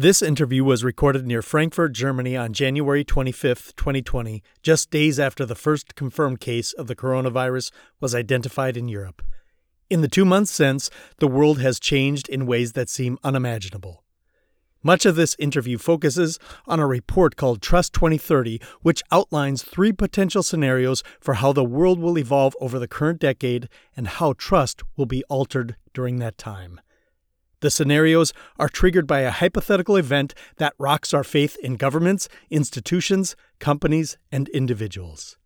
This interview was recorded near Frankfurt, Germany on January 25, 2020, just days after the first confirmed case of the coronavirus was identified in Europe. In the two months since, the world has changed in ways that seem unimaginable. Much of this interview focuses on a report called Trust 2030, which outlines three potential scenarios for how the world will evolve over the current decade and how trust will be altered during that time. The scenarios are triggered by a hypothetical event that rocks our faith in governments, institutions, companies, and individuals.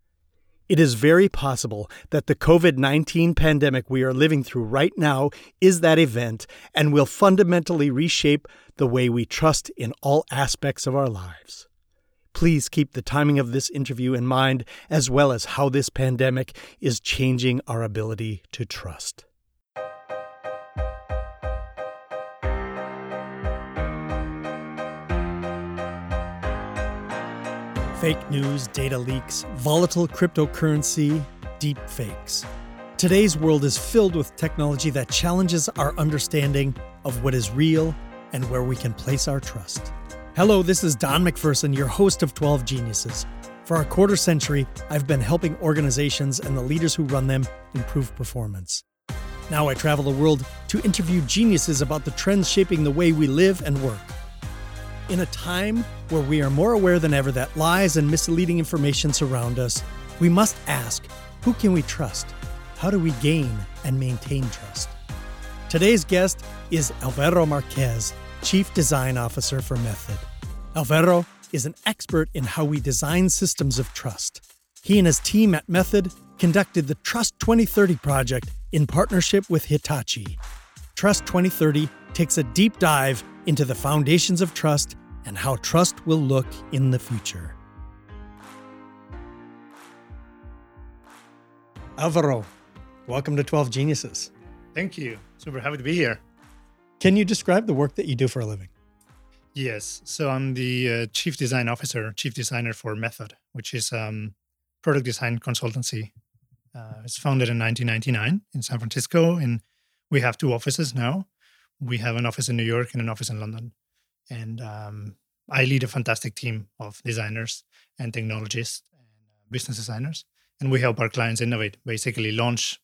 It is very possible that the COVID 19 pandemic we are living through right now is that event and will fundamentally reshape the way we trust in all aspects of our lives. Please keep the timing of this interview in mind, as well as how this pandemic is changing our ability to trust. Fake news, data leaks, volatile cryptocurrency, deep fakes. Today's world is filled with technology that challenges our understanding of what is real and where we can place our trust. Hello, this is Don MacPherson, your host of 12 Geniuses. For a quarter century, I've been helping organizations and the leaders who run them improve performance. Now I travel the world to interview geniuses about the trends shaping the way we live and work. In a time where we are more aware than ever that lies and misleading information surround us, we must ask who can we trust? How do we gain and maintain trust? Today's guest is Alvaro Marquez, Chief Design Officer for Method. Alvaro is an expert in how we design systems of trust. He and his team at Method conducted the Trust 2030 project in partnership with Hitachi. Trust 2030 takes a deep dive into the foundations of trust and how trust will look in the future. Alvaro, welcome to 12 Geniuses. Thank you. Super happy to be here. Can you describe the work that you do for a living? Yes. So I'm the uh, chief design officer, chief designer for Method, which is um, product design consultancy. Uh, it's founded in 1999 in San Francisco, and we have two offices now. We have an office in New York and an office in London and um, I lead a fantastic team of designers and technologists and business designers, and we help our clients innovate, basically launch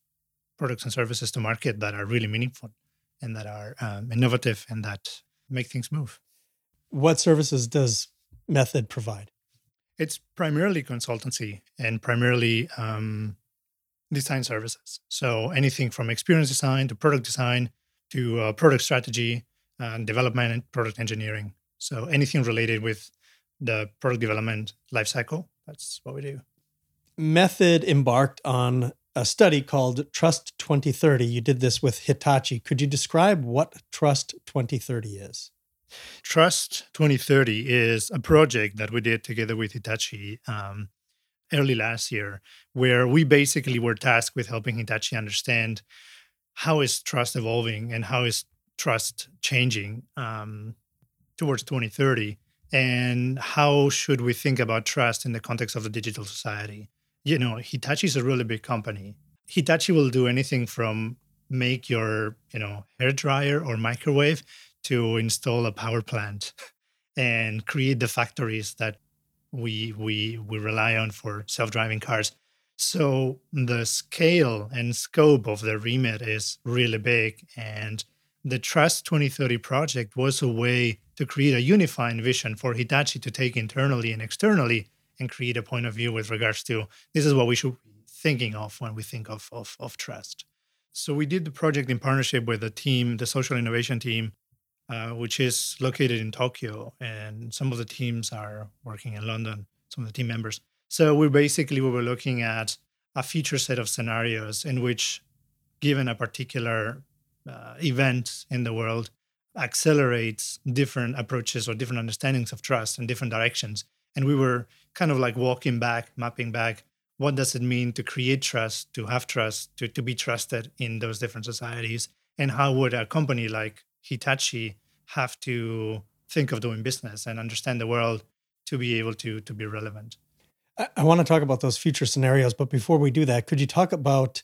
products and services to market that are really meaningful and that are um, innovative and that make things move. What services does Method provide? It's primarily consultancy and primarily um, design services. So anything from experience design to product design to uh, product strategy and development and product engineering. So anything related with the product development lifecycle, that's what we do. Method embarked on a study called Trust 2030. You did this with Hitachi. Could you describe what Trust 2030 is? Trust 2030 is a project that we did together with Hitachi um, early last year, where we basically were tasked with helping Hitachi understand how is trust evolving and how is trust changing um, towards 2030 and how should we think about trust in the context of the digital society? You know hitachi is a really big company. Hitachi will do anything from make your you know hair dryer or microwave to install a power plant and create the factories that we we we rely on for self-driving cars. So the scale and scope of the remit is really big and the Trust 2030 project was a way to create a unifying vision for Hitachi to take internally and externally and create a point of view with regards to this is what we should be thinking of when we think of, of, of trust. So we did the project in partnership with the team, the social innovation team, uh, which is located in Tokyo, and some of the teams are working in London. Some of the team members. So we basically we were looking at a feature set of scenarios in which, given a particular uh, event in the world accelerates different approaches or different understandings of trust in different directions. And we were kind of like walking back, mapping back what does it mean to create trust, to have trust, to, to be trusted in those different societies? And how would a company like Hitachi have to think of doing business and understand the world to be able to, to be relevant? I, I want to talk about those future scenarios, but before we do that, could you talk about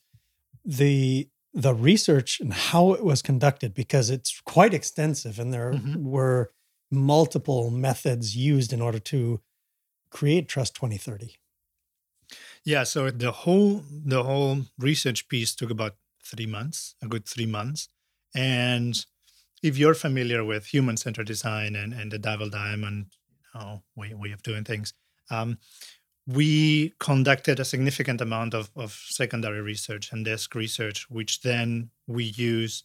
the the research and how it was conducted because it's quite extensive and there mm-hmm. were multiple methods used in order to create Trust 2030? Yeah, so the whole the whole research piece took about three months, a good three months. And if you're familiar with human-centered design and, and the Double Diamond you know, way, way of doing things, um, we conducted a significant amount of, of secondary research and desk research, which then we use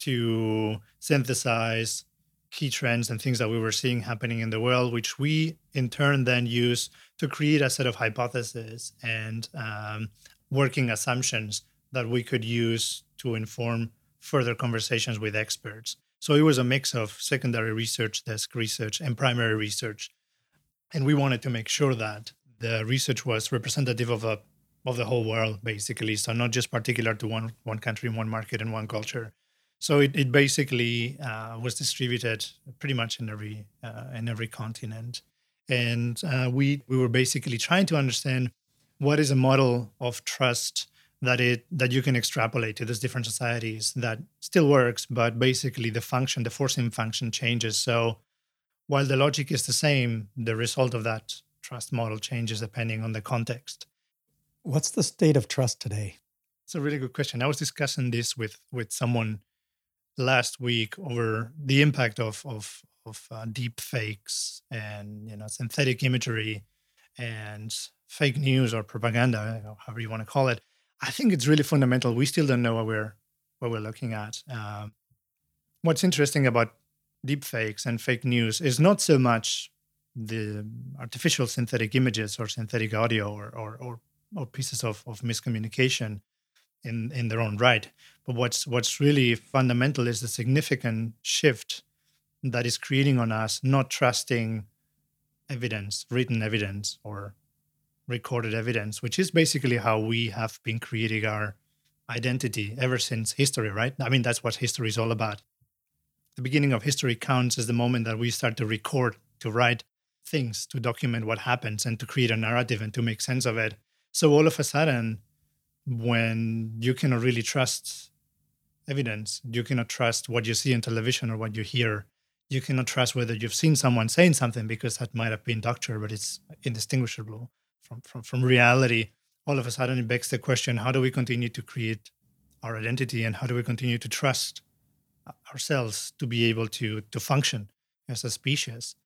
to synthesize key trends and things that we were seeing happening in the world, which we in turn then use to create a set of hypotheses and um, working assumptions that we could use to inform further conversations with experts. So it was a mix of secondary research, desk research, and primary research. And we wanted to make sure that the research was representative of a of the whole world, basically. So not just particular to one one country, one market, and one culture. So it, it basically uh, was distributed pretty much in every uh, in every continent, and uh, we we were basically trying to understand what is a model of trust that it that you can extrapolate to these different societies that still works, but basically the function, the forcing function changes. So while the logic is the same, the result of that trust model changes depending on the context. What's the state of trust today? It's a really good question. I was discussing this with with someone last week over the impact of of of uh, deep fakes and you know synthetic imagery and fake news or propaganda, however you want to call it. I think it's really fundamental. We still don't know what we're what we're looking at. Um, what's interesting about deep fakes and fake news is not so much the artificial synthetic images or synthetic audio or or, or, or pieces of, of miscommunication in in their own right. But what's what's really fundamental is the significant shift that is creating on us not trusting evidence, written evidence or recorded evidence, which is basically how we have been creating our identity ever since history, right? I mean, that's what history is all about. The beginning of history counts as the moment that we start to record, to write things, to document what happens, and to create a narrative and to make sense of it. So all of a sudden, when you cannot really trust evidence, you cannot trust what you see on television or what you hear. You cannot trust whether you've seen someone saying something because that might have been doctored, but it's indistinguishable from, from, from reality. All of a sudden, it begs the question how do we continue to create our identity and how do we continue to trust ourselves to be able to, to function as a species?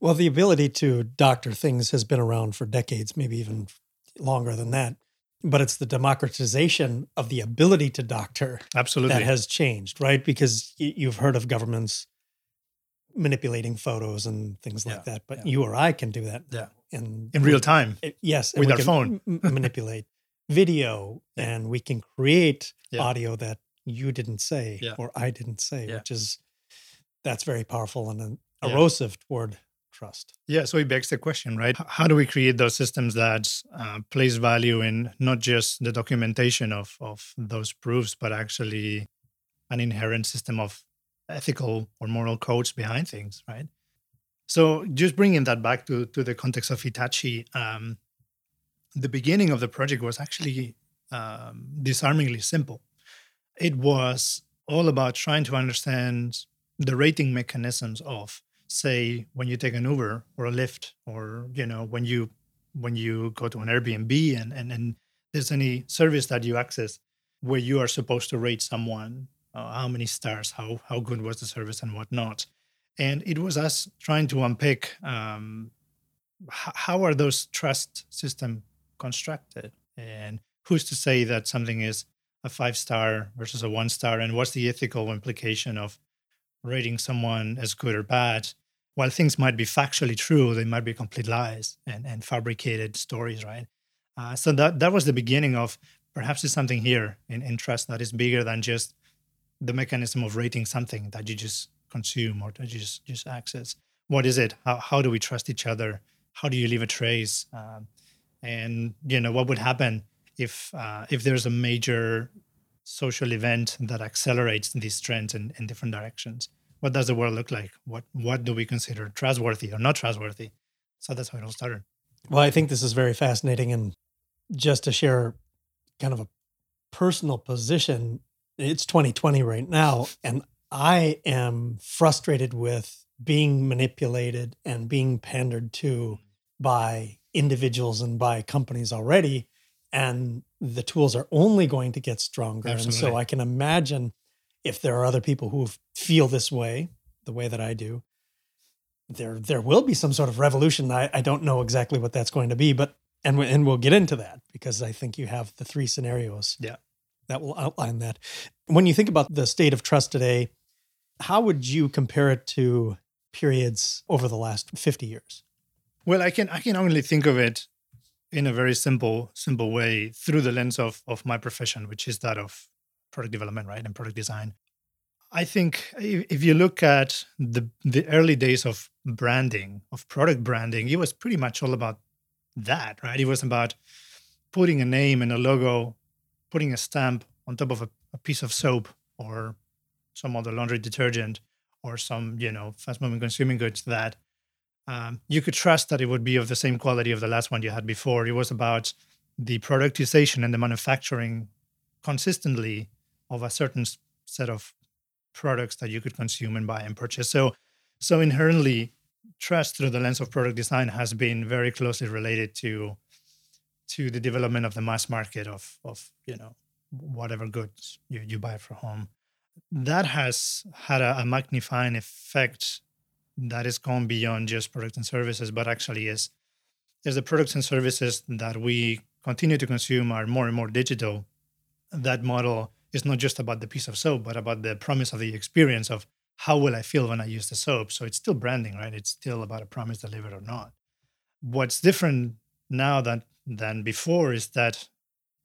Well, the ability to doctor things has been around for decades, maybe even longer than that but it's the democratization of the ability to doctor absolutely. that has changed right? Because you've heard of governments manipulating photos and things yeah, like that but yeah. you or i can do that yeah. in in real time. it, yes with our phone. m- manipulate video yeah. and we can create audio that you didn't say or i didn't say which is that's very powerful and erosive toward trust. Yeah, so it begs the question, right? How do we create those systems that uh, place value in not just the documentation of of those proofs, but actually an inherent system of ethical or moral codes behind things, right? So just bringing that back to to the context of Hitachi, um, the beginning of the project was actually um, disarmingly simple. It was all about trying to understand the rating mechanisms of say when you take an Uber or a Lyft or you know when you when you go to an Airbnb and and, and there's any service that you access where you are supposed to rate someone uh, how many stars how how good was the service and whatnot. And it was us trying to unpick um, h- how are those trust system constructed? And who's to say that something is a five star versus a one star? And what's the ethical implication of rating someone as good or bad. While things might be factually true, they might be complete lies and, and fabricated stories, right? Uh, so that that was the beginning of perhaps there's something here in, in trust that is bigger than just the mechanism of rating something that you just consume or that you just, just access. What is it? How, how do we trust each other? How do you leave a trace? Um, and you know what would happen if uh, if there's a major social event that accelerates these trends in, in different directions. What does the world look like? What what do we consider trustworthy or not trustworthy? So that's how it all started. Well, I think this is very fascinating. And just to share kind of a personal position, it's 2020 right now. And I am frustrated with being manipulated and being pandered to by individuals and by companies already. And the tools are only going to get stronger. Absolutely. And so I can imagine if there are other people who feel this way, the way that I do, there there will be some sort of revolution. I, I don't know exactly what that's going to be, but and we, and we'll get into that because I think you have the three scenarios. Yeah. That will outline that. When you think about the state of trust today, how would you compare it to periods over the last 50 years? Well, I can I can only think of it in a very simple simple way through the lens of of my profession, which is that of product development, right, and product design. I think if you look at the the early days of branding, of product branding, it was pretty much all about that, right? It was about putting a name and a logo, putting a stamp on top of a, a piece of soap or some other laundry detergent or some, you know, fast moving consuming goods that um, you could trust that it would be of the same quality of the last one you had before. It was about the productization and the manufacturing consistently of a certain set of products that you could consume and buy and purchase. So, so inherently, trust through the lens of product design has been very closely related to to the development of the mass market of of you know whatever goods you, you buy for home. That has had a, a magnifying effect that is gone beyond just products and services, but actually is is the products and services that we continue to consume are more and more digital. That model is not just about the piece of soap, but about the promise of the experience of how will I feel when I use the soap. So it's still branding, right? It's still about a promise delivered or not. What's different now than than before is that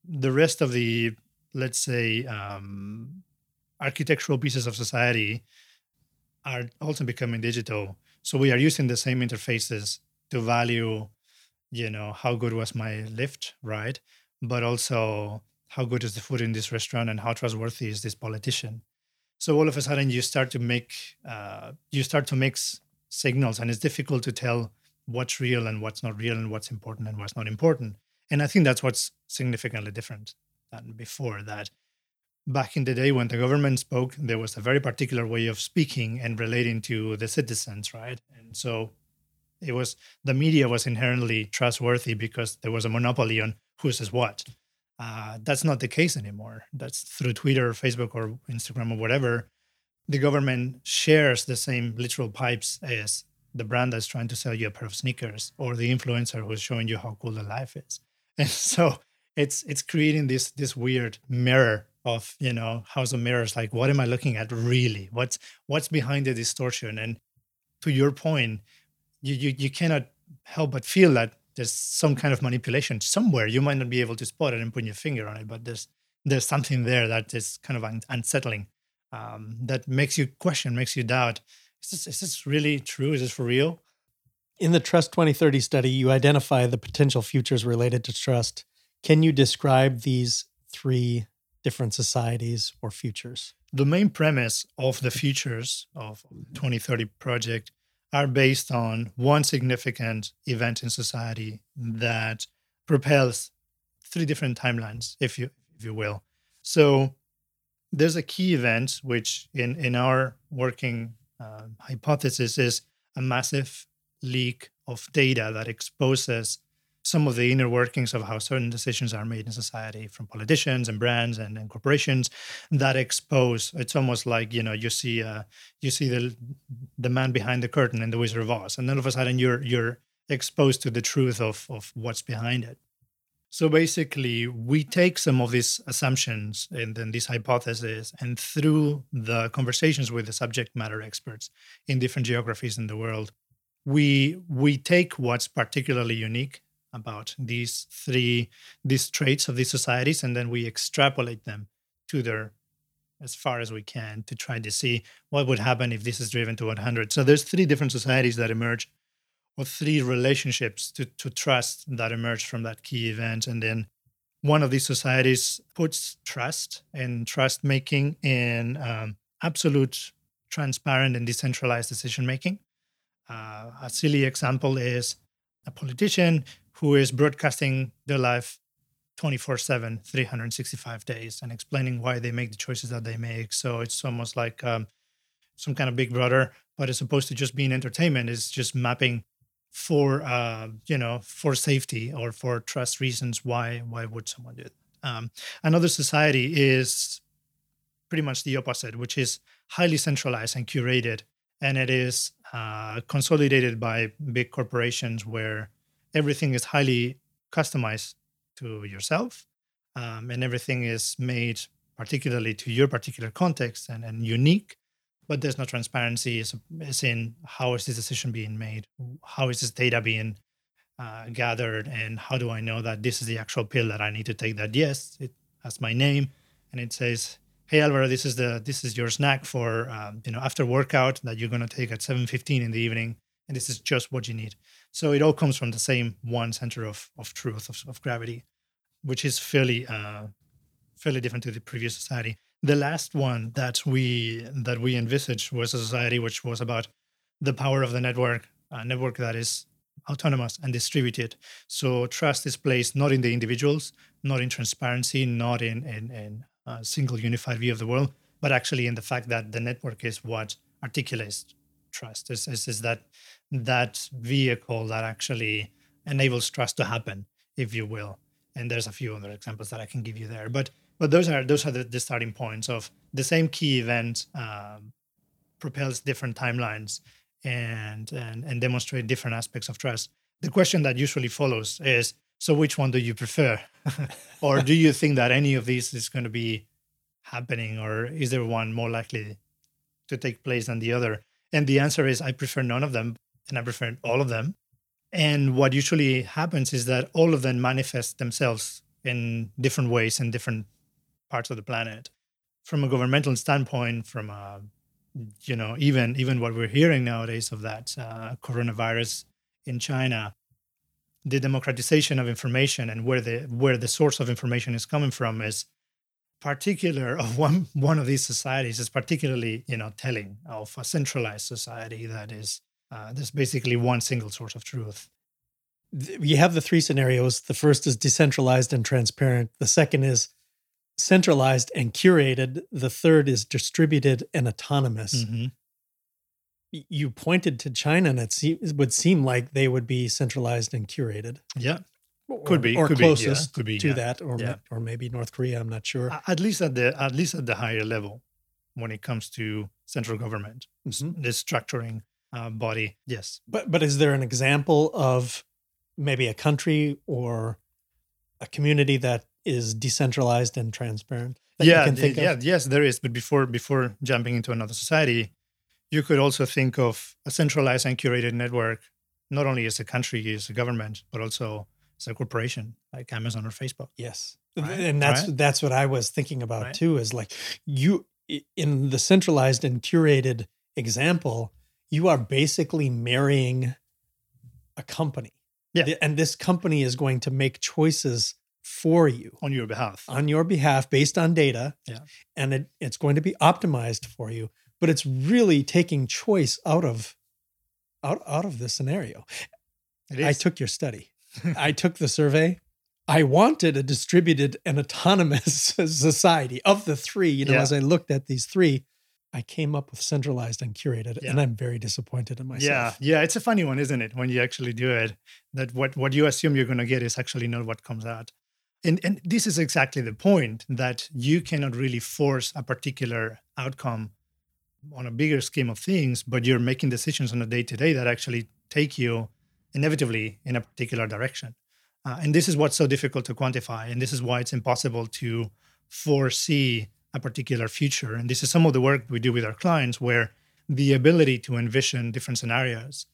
the rest of the let's say um, architectural pieces of society are also becoming digital. So we are using the same interfaces to value, you know, how good was my Lyft, right? But also how good is the food in this restaurant and how trustworthy is this politician. So all of a sudden you start to make uh, you start to mix signals, and it's difficult to tell what's real and what's not real and what's important and what's not important. And I think that's what's significantly different than before. That back in the day when the government spoke, there was a very particular way of speaking and relating to the citizens, right? And so it was the media was inherently trustworthy because there was a monopoly on who says what. Uh, that's not the case anymore. That's through Twitter, or Facebook, or Instagram, or whatever. The government shares the same literal pipes as the brand that's trying to sell you a pair of sneakers, or the influencer who's showing you how cool the life is. And so it's it's creating this this weird mirror of you know house of mirrors like what am i looking at really? What's what's behind the distortion? And to your point you you, you cannot help but feel that there's some kind of manipulation somewhere. You might not be able to spot it and put your finger on it but there's there's something there that is kind of un- unsettling um, that makes you question makes you doubt is this, is this really true? Is this for real? In the trust 2030 study you identify the potential futures related to trust. Can you describe these three different societies or futures? The main premise of the futures of 2030 project are based on one significant event in society that propels three different timelines, if you if you will. So there's a key event which in in our working uh, hypothesis is a massive leak of data that exposes some of the inner workings of how certain decisions are made in society from politicians and brands and, and corporations that expose it's almost like you know you see uh, you see the the man behind the curtain in the wizard of oz and then all of a sudden you're you're exposed to the truth of of what's behind it. So basically we take some of these assumptions and then these hypotheses and through the conversations with the subject matter experts in different geographies in the world we we take what's particularly unique about these three these traits of these societies and then we extrapolate them to their as far as we can to try to see what would happen if this is driven to 100 so there's three different societies that emerge or three relationships to, to trust that emerge from that key event and then one of these societies puts trust and trust making in um, absolute transparent and decentralized decision making. Uh, a silly example is a politician who is broadcasting their life 24 7 365 days and explaining why they make the choices that they make so it's almost like um, some kind of big brother, but as opposed to just being entertainment, is just mapping for uh, you know for safety or for trust reasons. Why why would someone do it? Um, another society is pretty much the opposite, which is highly centralized and curated, and it is uh, consolidated by big corporations where everything is highly customized to yourself, um, and everything is made particularly to your particular context and, and unique but there's no transparency as, in how is this decision being made? How is this data being uh, gathered? And how do i know that this is the actual pill that i need to take that yes it has my name and it says hey alvaro this is the this is your snack for um, you know after workout that you're going to take at 7.15 in the evening and this is just what you need so it all comes from the same one center of, of truth of, of gravity which is fairly uh, fairly different to the previous society. The last one that we that we envisaged was a society which was about the power of the network, a network that is autonomous and distributed. So trust is placed not in the individuals, not in transparency, not in in, in a single unified view of the world, but actually in the fact that the network is what articulates trust. Is, is that that vehicle that actually enables trust to happen, if you will. And there's a few other examples that I can give you there, but but those are those are the, the starting points of the same key event um, propels different timelines and, and and demonstrate different aspects of trust. The question that usually follows is so which one do you prefer? or do you think that any of these is going to be happening or is there one more likely to take place than the other? And the answer is I prefer none of them and I prefer all of them. And what usually happens is that all of them manifest themselves in different ways in different parts of the planet. From a governmental standpoint, from a you know even even what we're hearing nowadays of that uh, coronavirus in China, the democratization of information and where the where the source of information is coming from is particular of one one of these societies is particularly you know telling of a centralized society that is uh, there's basically one single source of truth you have the three scenarios the first is decentralized and transparent the second is centralized and curated. The third is distributed and autonomous. Mm-hmm. You pointed to China, and it, it would seem like they would be centralized and curated. Yeah, or, could be, or could closest be, yeah. could be, to yeah. that, or yeah. or maybe North Korea. I'm not sure. At least at the at least at the higher level, when it comes to central government, mm-hmm. the structuring uh, body. Yes, but but is there an example of maybe a country or a community that is decentralized and transparent? yeah, yeah, of? yes, there is. But before before jumping into another society, you could also think of a centralized and curated network, not only as a country, as a government, but also as a corporation like Amazon or Facebook. Yes, right? and that's right? that's what I was thinking about right? too. Is like you in the centralized and curated example, you are basically marrying a company. Yeah, and this company is going to make choices for you on your behalf on your behalf based on data yeah and it, it's going to be optimized for you but it's really taking choice out of out, out of the scenario i took your study i took the survey i wanted a distributed and autonomous society of the three you know yeah. as i looked at these three I came up with centralized and curated, yeah. and I'm very disappointed in myself. Yeah, yeah, it's a funny one, isn't it? When you actually do it, that what what you assume you're going to get is actually not what comes out and and this is exactly the point that you cannot really force a particular outcome on a bigger scheme of things but you're making decisions on a day to day that actually take you inevitably in a particular direction. Uh, and this is what's so difficult to quantify and this is why it's impossible to foresee a particular future. And this is some of the work we do with our clients where the ability to envision different scenarios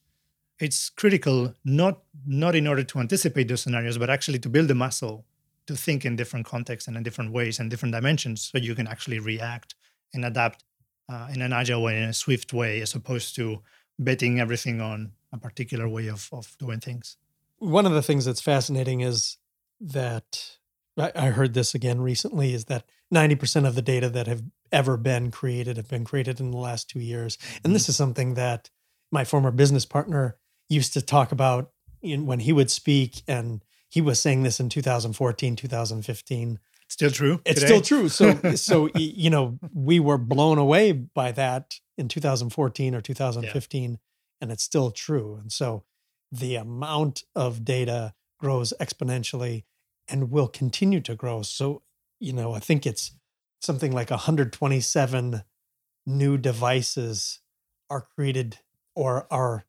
it's critical not not in order to anticipate those scenarios but actually to build the muscle to think in different contexts and in different ways and different dimensions so you can actually react and adapt uh, in an agile way, in a swift way, as opposed to betting everything on a particular way of, of doing things. One of the things that's fascinating is that I heard this again recently is that 90% of the data that have ever been created have been created in the last two years. And this mm-hmm. is something that my former business partner used to talk about in, when he would speak and he was saying this in 2014, 2015. Still true. It's today? still true. So, so you know, we were blown away by that in 2014 or 2015, and it's still true. And so, the amount of data grows exponentially, and will continue to grow. So, you know, I think it's something like 127 new devices are created or are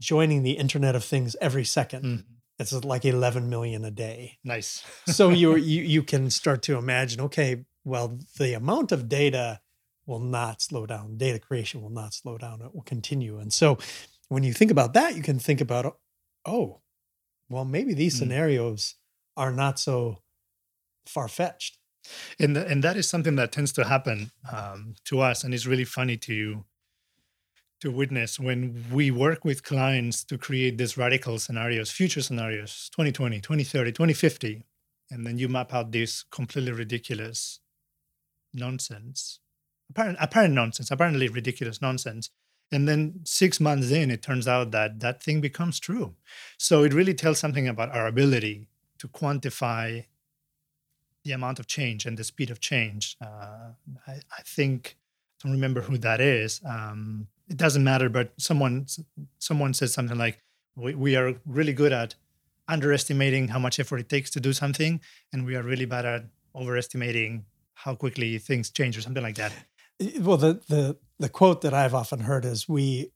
joining the Internet of Things every second. Mhm. It's like 11 million a day. Nice. so you you you can start to imagine okay well the amount of data will not slow down. Data creation will not slow down. It will continue. And so when you think about that you can think about oh well maybe these Mm. scenarios are not so far-fetched. And th- and that is something that tends to happen um, to us and it's really funny to to witness when we work with clients to create these radical scenarios future scenarios 2020 2030 2050 and then you map out this completely ridiculous nonsense apparent apparent nonsense apparently ridiculous nonsense and then six months in it turns out that that thing becomes true so it really tells something about our ability to quantify the amount of change and the speed of change. Uh, I, I think I don't remember who that is. Um, it doesn't matter, but someone someone said something like, we, "We are really good at underestimating how much effort it takes to do something, and we are really bad at overestimating how quickly things change," or something like that. well the the the quote that i've often heard is we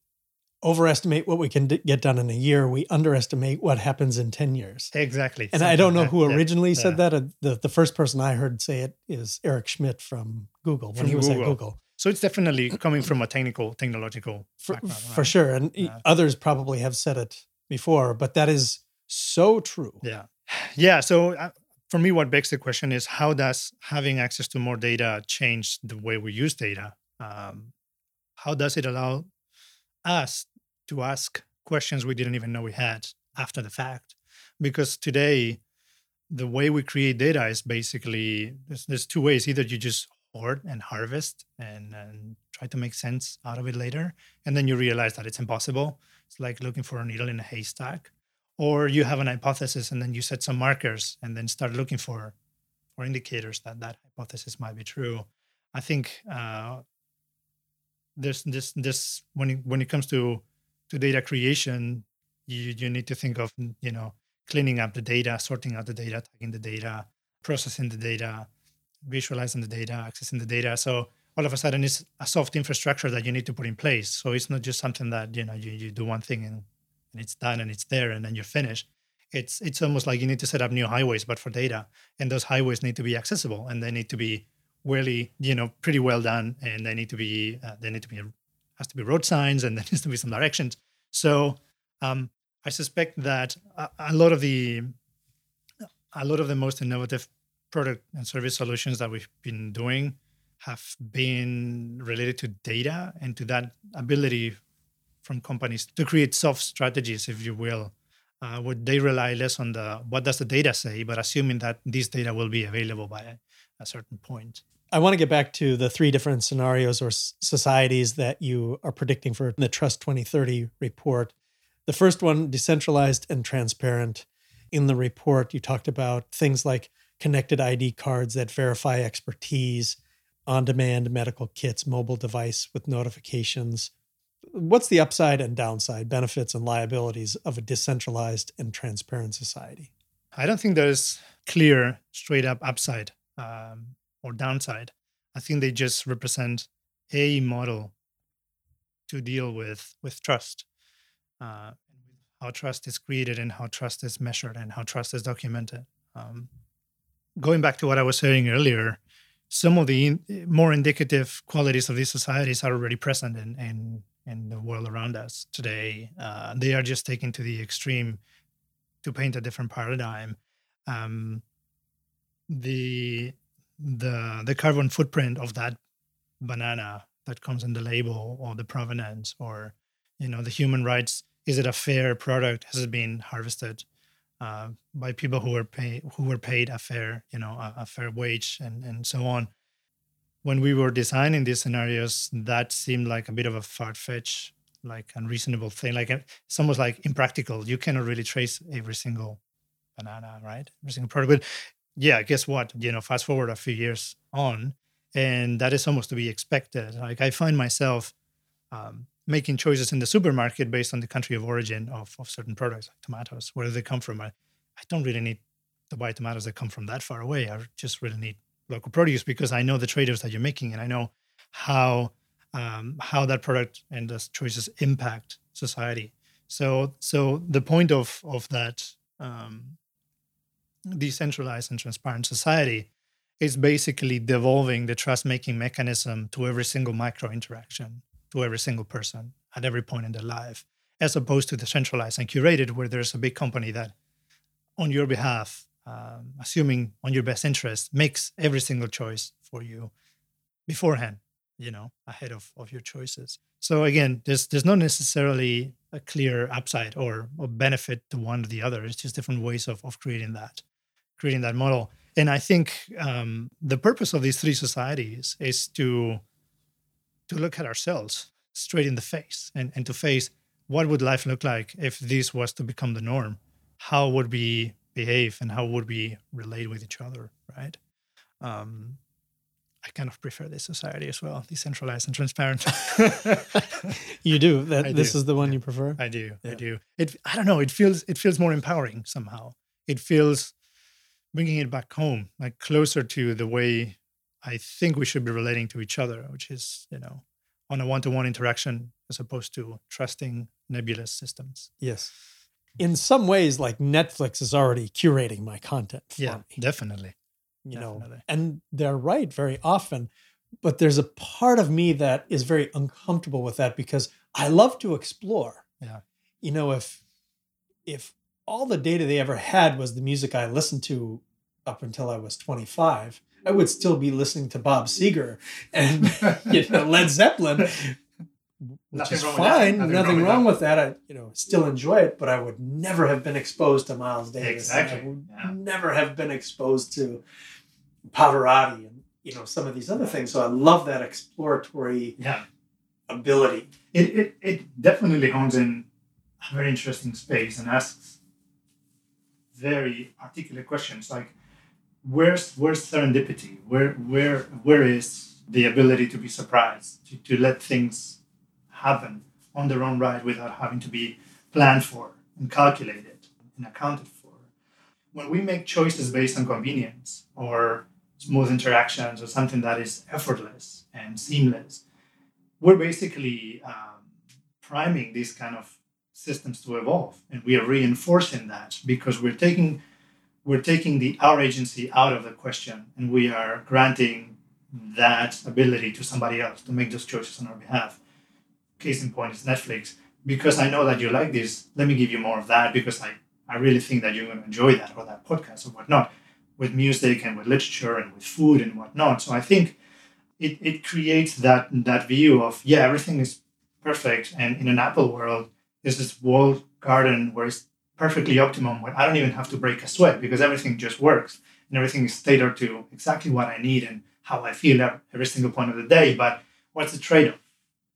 overestimate what we can d- get done in a year we underestimate what happens in 10 years Exactly. And I don't know who. Yeah, originally said that. Uh, The the first person I heard say it is Eric Schmidt from Google when From he was at Google. So it's definitely coming from a technical, technological For, background, for sure. And Yeah. others probably have said it before, but that is so true. Yeah. Yeah. So uh, for me, what begs the question is how does having access to more data change the way we use data? Um, how does it allow us to ask questions we didn't even know we had after the fact? Because today, the way we create data is basically there's, there's two ways. Either you just hoard and harvest and, and try to make sense out of it later, and then you realize that it's impossible. It's like looking for a needle in a haystack or you have an hypothesis and then you set some markers and then start looking for for indicators that that hypothesis might be true i think uh, there's this this when it, when it comes to to data creation you you need to think of you know cleaning up the data sorting out the data tagging the data processing the data visualizing the data accessing the data. So all of a sudden it's a soft infrastructure that you need to put in place. So it's not just something that you know you, you do one thing and and it's done and it's there and then you're finished. It's it's almost like you need to set up new highways but for data. And those highways need to be accessible and they need to be really you know pretty well done and they need to be uh, they need to be has to be road signs and there needs to be some directions. So um, i suspect that a, a lot of the a lot of the most innovative product and service solutions that we've been doing have been related to data and to that ability from companies to create soft strategies, if you will, uh, where they rely less on the what does the data say, but assuming that this data will be available by a, a certain point. I want to get back to the three different scenarios or s- societies that you are predicting for the Trust 2030 report. The first one, decentralized and transparent. In the report, you talked about things like connected ID cards that verify expertise, on demand medical kits, mobile device with notifications. What's the upside and downside, benefits and liabilities of a decentralized and transparent society? I don't think there's clear, straight up upside um, or downside. I think they just represent a model to deal with with trust, uh, how trust is created and how trust is measured and how trust is documented. Um, going back to what I was saying earlier, some of the in, more indicative qualities of these societies are already present in in, in the world around us today. Uh, they are just taken to the extreme to paint a different paradigm. Um, the the the carbon footprint of that banana that comes in the label or the provenance or you know the human rights is it a fair product has it been harvested uh, by people who were paid who were paid a fair you know a, a fair wage and and so on when we were designing these scenarios that seemed like a bit of a far-fetched like unreasonable thing like it's almost like impractical you cannot really trace every single banana right every single product but yeah, guess what? You know, fast forward a few years on, and that is almost to be expected. Like I find myself um, making choices in the supermarket based on the country of origin of, of certain products, like tomatoes, where do they come from. I, I don't really need to buy tomatoes that come from that far away. I just really need local produce because I know the trade-offs that you're making, and I know how um, how that product and those choices impact society. So, so the point of of that um, decentralized and transparent society is basically devolving the trust making mechanism to every single micro interaction, to every single person at every point in their life, as opposed to the centralized and curated, where there's a big company that, on your behalf, um, assuming on your best interest, makes every single choice for you beforehand you know ahead of, of your choices. So again there's there's not necessarily a clear upside or, or benefit to one or the other. It's just different ways of, of creating that creating that model. And i think um, the purpose of these three societies is to to look at ourselves straight in the face and, and to face what would life look like if this was to become the norm how would we behave and how would we relate with each other right um, I kind of prefer this society as well, decentralized and transparent. you do that. I this do. is the one you prefer. I do. Yeah. I do. It. I don't know. It feels. It feels more empowering somehow. It feels bringing it back home, like closer to the way I think we should be relating to each other, which is you know on a one-to-one interaction as opposed to trusting nebulous systems. Yes. In some ways, like Netflix is already curating my content. yeah, me. definitely you Definitely. know and they're right very often but there's a part of me that is very uncomfortable with that because i love to explore yeah you know if if all the data they ever had was the music i listened to up until i was 25 i would still be listening to bob seger and you know led zeppelin which is fine. Nothing, Nothing, wrong, with, that. I, you know, still enjoy it, but I would never have been exposed to Miles Davis. Exactly. I would yeah. never have been exposed to Pavarotti and you know some of these other things. So I love that exploratory yeah. ability. It, it it definitely hones in a very interesting space and asks very articulate questions like where's where's serendipity? Where where where is the ability to be surprised, to, to let things happen on their own right without having to be planned for and calculated and accounted for. When we make choices based on convenience or smooth interactions or something that is effortless and seamless, we're basically um, priming these kind of systems to evolve, and we are reinforcing that because we're taking we're taking the our agency out of the question, and we are granting that ability to somebody else to make those choices on our behalf. Case in point is Netflix. Because I know that you like this, let me give you more of that because I, I really think that you're going to enjoy that or that podcast or whatnot with music and with literature and with food and whatnot. So I think it, it creates that that view of yeah everything is perfect and in an Apple world there's this walled garden where it's perfectly optimum where I don't even have to break a sweat because everything just works and everything is tailored to exactly what I need and how I feel every single point of the day. But what's the trade-off,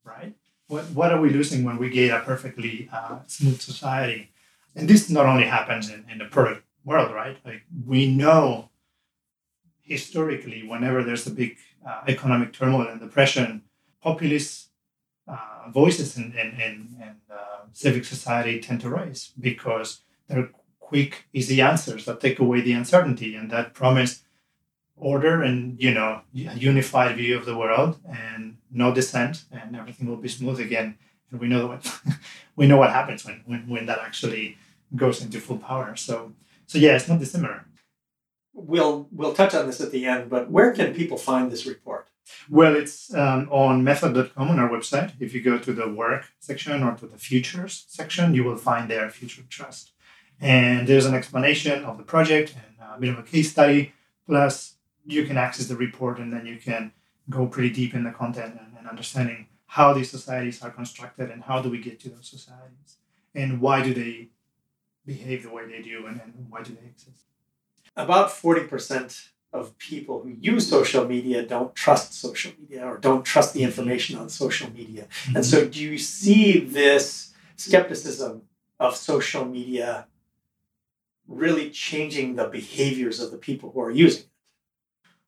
right? What, what are we losing when we get a perfectly uh, smooth society? And this not only happens in, in the product world, right? Like we know historically, whenever there's a big uh, economic turmoil and depression, populist uh, voices in, in, in, in uh, civic society tend to rise because they're quick, easy answers that take away the uncertainty and that promise order and you know a unified view of the world and no dissent and everything will be smooth again and we know what we know what happens when, when when that actually goes into full power so so yeah, it's not dissimilar. We'll we'll touch on this at the end, but where can people find this report? Well, it's um, on method.com on our website. If you go to the work section or to the futures section, you will find there Future Trust. And there's an explanation of the project and a bit of a case study. Plus, you can access the report and then you can go pretty deep in the content and, and understanding how these societies are constructed and how do we get to those societies and why do they behave the way they do and, and why do they exist? About 40% of people who use social media don't trust social media or don't trust the information on social media. Mm-hmm. And so, do you see this skepticism of social media really changing the behaviors of the people who are using it.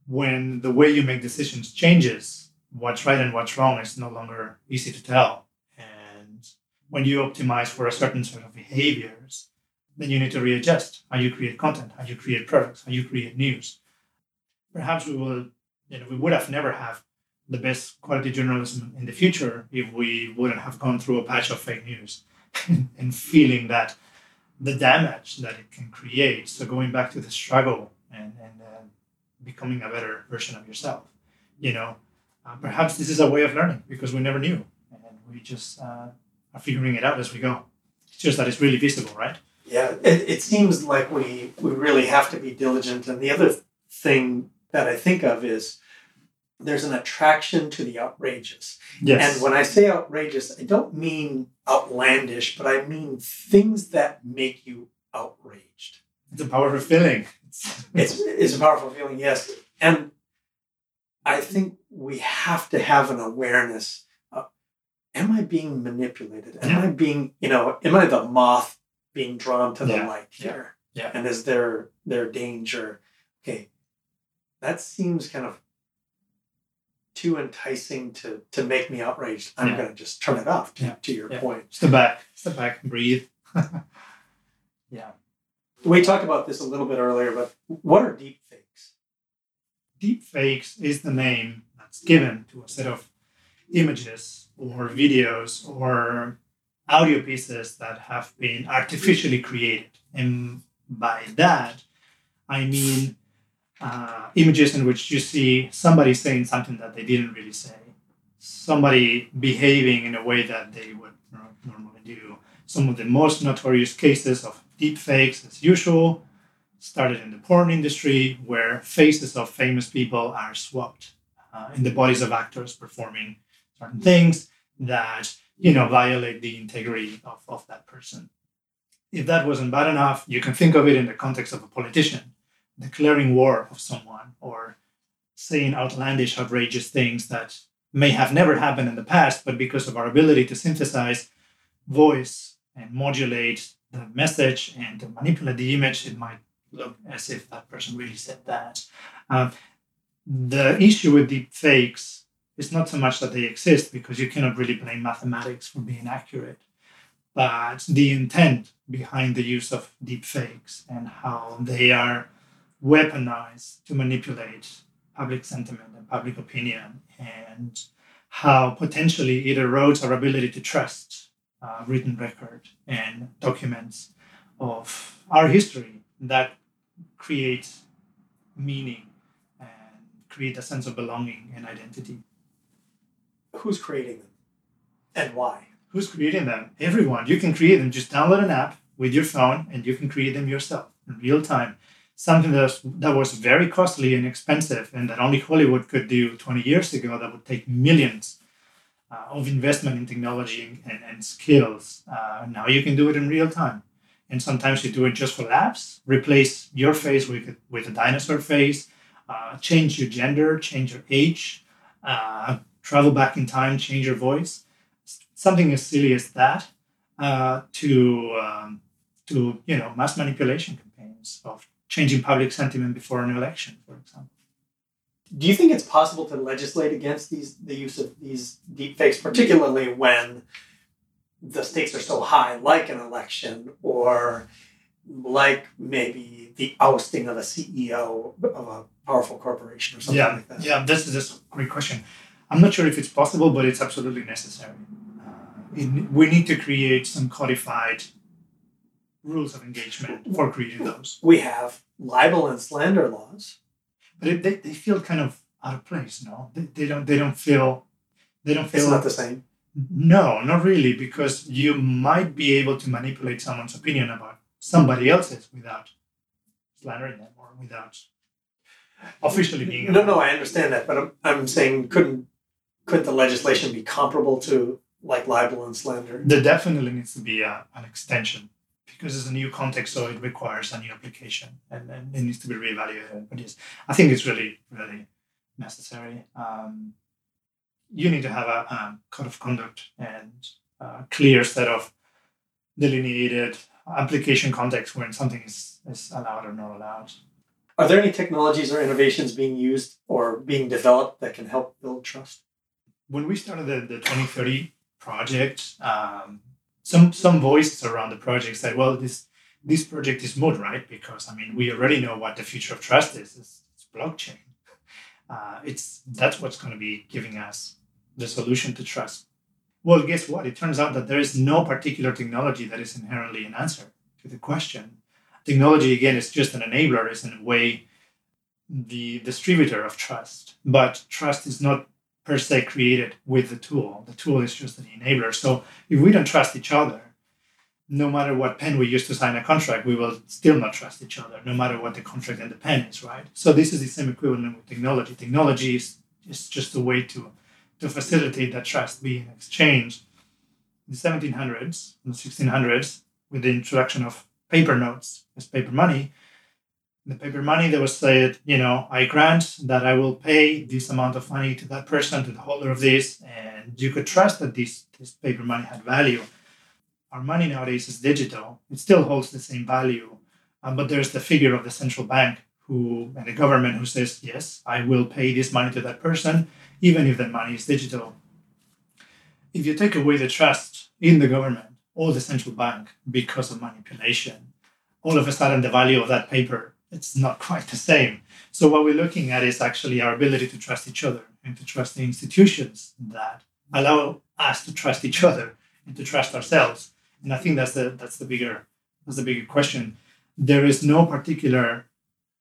When the way you make decisions changes, what's right and what's wrong is no longer easy to tell. And when you optimize for a certain sort of behaviors, then you need to readjust how you create content, how you create products, how you create news. Perhaps we will, you know, we would have never have the best quality journalism in the future if we wouldn't have gone through a patch of fake news and feeling that the damage that it can create. So going back to the struggle and, and uh, becoming a better version of yourself, you know, uh, perhaps this is a way of learning because we never knew and we just uh, are figuring it out as we go. It's just that it's really visible, right? Yeah, it, it seems like we, we really have to be diligent. And the other thing that I think of is there's an attraction to the outrageous. Yes. And when I say outrageous, I don't mean outlandish, but I mean things that make you outraged. It's a powerful feeling. it's, it's a powerful feeling, yes. And I think we have to have an awareness of am I being manipulated? Am yeah. I being, you know, am I the moth being drawn to the yeah. light here? Yeah. yeah. And is there there danger? Okay. That seems kind of too enticing to to make me outraged, I'm yeah. going to just turn it off. To, yeah. to your yeah. point, step back, step back, and breathe. yeah. We talked about this a little bit earlier, but what are deep fakes? Deep fakes is the name that's given to a set of images or videos or audio pieces that have been artificially created. And by that, I mean uh, images in which you see somebody saying something that they didn't really say, somebody behaving in a way that they would normally do. Some of the most notorious cases of deep fakes, as usual, started in the porn industry, where faces of famous people are swapped uh, in the bodies of actors performing certain things that you know violate the integrity of, of that person. If that wasn't bad enough, you can think of it in the context of a politician declaring war of someone or saying outlandish, outrageous things that may have never happened in the past, but because of our ability to synthesize voice and modulate the message and to manipulate the image, it might look as if that person really said that. Uh, the issue with deep fakes is not so much that they exist because you cannot really blame mathematics for being accurate, but the intent behind the use of deep fakes and how they are weaponized to manipulate public sentiment and public opinion, and how potentially it erodes our ability to trust uh, written record and documents of our history that create meaning and create a sense of belonging and identity. Who's creating them and why? Who's creating them? Everyone. You can create them. Just download an app with your phone and you can create them yourself in real time something that was, that was very costly and expensive and that only Hollywood could do 20 years ago that would take millions uh, of investment in technology and, and skills. Uh, now you can do it in real time. And sometimes you do it just for laughs, replace your face with, with a dinosaur face, uh, change your gender, change your age, uh, travel back in time, change your voice. Something as silly as that uh, to, um, to you know, mass manipulation campaigns of changing public sentiment before an election, for example. Do you think it's possible to legislate against these the use of these deepfakes, particularly when the stakes are so high, like an election or like maybe the ousting of a CEO of a powerful corporation or something yeah, like that? Yeah, this is a great question. I'm not sure if it's possible, but it's absolutely necessary. Uh, it, we need to create some codified rules of engagement for creating those. We have libel and slander laws. But it, they, they feel kind of out of place, no? They, they don't they don't feel they don't feel It's not the same. No, not really, because you might be able to manipulate someone's opinion about somebody else's without slandering them or without officially being. No, no, I understand that, but I'm, I'm saying couldn't couldn't the legislation be comparable to like libel and slander? There definitely needs to be a, an extension because it's a new context, so it requires a new application and, and it needs to be reevaluated. But yes, I think it's really, really necessary. Um, you need to have a, code of conduct and a clear set of delineated application context when something is, is allowed or not allowed. Are there any technologies or innovations being used or being developed that can help build trust? When we started the, the 2030 project, um, some some voices around the project said, well, this this project is moot, right? Because I mean, we already know what the future of trust is. It's, it's blockchain. Uh, it's that's what's going to be giving us the solution to trust. Well, guess what? It turns out that there is no particular technology that is inherently an answer to the question. Technology, again, is just an enabler, is in a way the distributor of trust. But trust is not per se created with the tool. The tool is just an enabler. So if we don't trust each other, no matter what pen we use to sign a contract, we will still not trust each other, no matter what the contract and the pen is, right? So this is the same equivalent with technology. Technology is, is just a way to to facilitate that trust being exchanged. In the 1700s and the 1600s, with the introduction of paper notes as paper money, the paper money that was said, you know, I grant that I will pay this amount of money to that person, to the holder of this, and you could trust that this, this paper money had value. Our money nowadays is digital. It still holds the same value, um, but there's the figure of the central bank who and the government who says, yes, I will pay this money to that person, even if that money is digital. If you take away the trust in the government or the central bank because of manipulation, all of a sudden the value of that paper it's not quite the same. So what we're looking at is actually our ability to trust each other and to trust the institutions that allow us to trust each other and to trust ourselves. And I think that's the that's the bigger that's the bigger question. There is no particular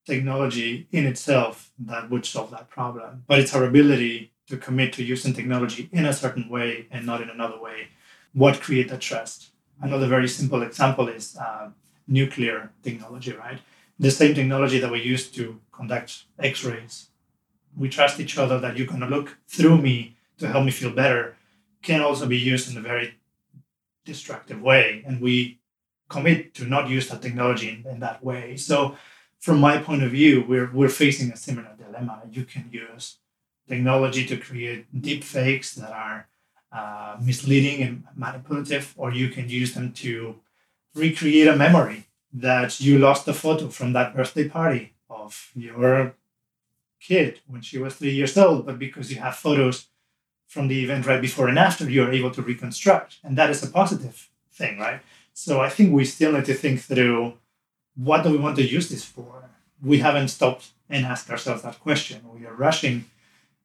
technology in itself that would solve that problem. But it's our ability to commit to using technology in a certain way and not in another way. What create that trust? Another very simple example is uh, nuclear technology, right? The same technology that we use to conduct X-rays. We trust each other that you're going to look through me to help me feel better. Can also be used in a very destructive way, and we commit to not use that technology in, in that way. So from my point of view, we're, we're facing a similar dilemma. You can use technology to create deep fakes that are uh, misleading and manipulative, or you can use them to recreate a memory that you lost a photo from that birthday party of your kid when she was three years old, but because you have photos from the event right before and after, you're able to reconstruct. And that is a positive thing, right? So I think we still need to think through what do we want to use this for? We haven't stopped and asked ourselves that question. We are rushing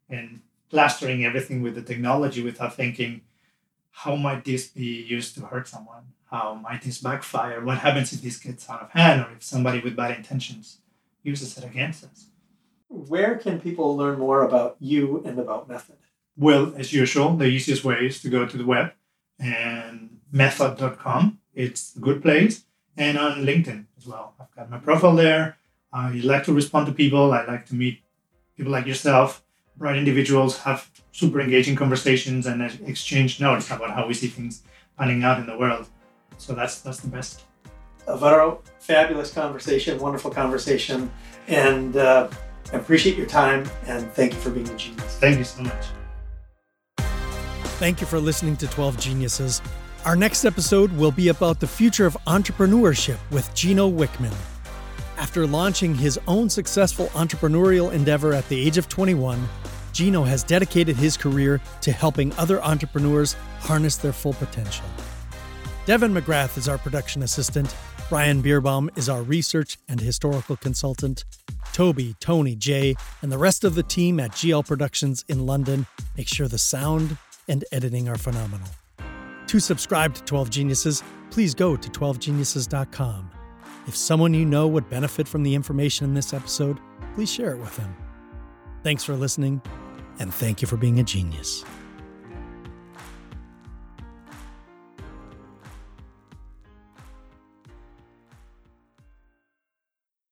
and plastering everything with the technology without thinking, how might this be used to hurt someone? How might this backfire? What happens if this gets out of hand or if somebody with bad intentions uses it against us? Where can people learn more about you and about Method? Well, as usual, the easiest way is to go to the web and method.com. It's a good place and on LinkedIn as well. I've got my profile there. I like to respond to people. I like to meet people like yourself, bright individuals, have super engaging conversations, and exchange notes about how we see things panning out in the world. So that's that's the best. Alvaro, fabulous conversation, wonderful conversation, and uh, I appreciate your time and thank you for being a genius. Thank you so much. Thank you for listening to 12 Geniuses. Our next episode will be about the future of entrepreneurship with Gino Wickman. After launching his own successful entrepreneurial endeavor at the age of 21, Gino has dedicated his career to helping other entrepreneurs harness their full potential. Devin McGrath is our production assistant. Brian Bierbaum is our research and historical consultant. Toby, Tony, Jay, and the rest of the team at GL Productions in London make sure the sound and editing are phenomenal. To subscribe to 12 Geniuses, please go to 12geniuses.com. If someone you know would benefit from the information in this episode, please share it with them. Thanks for listening, and thank you for being a genius.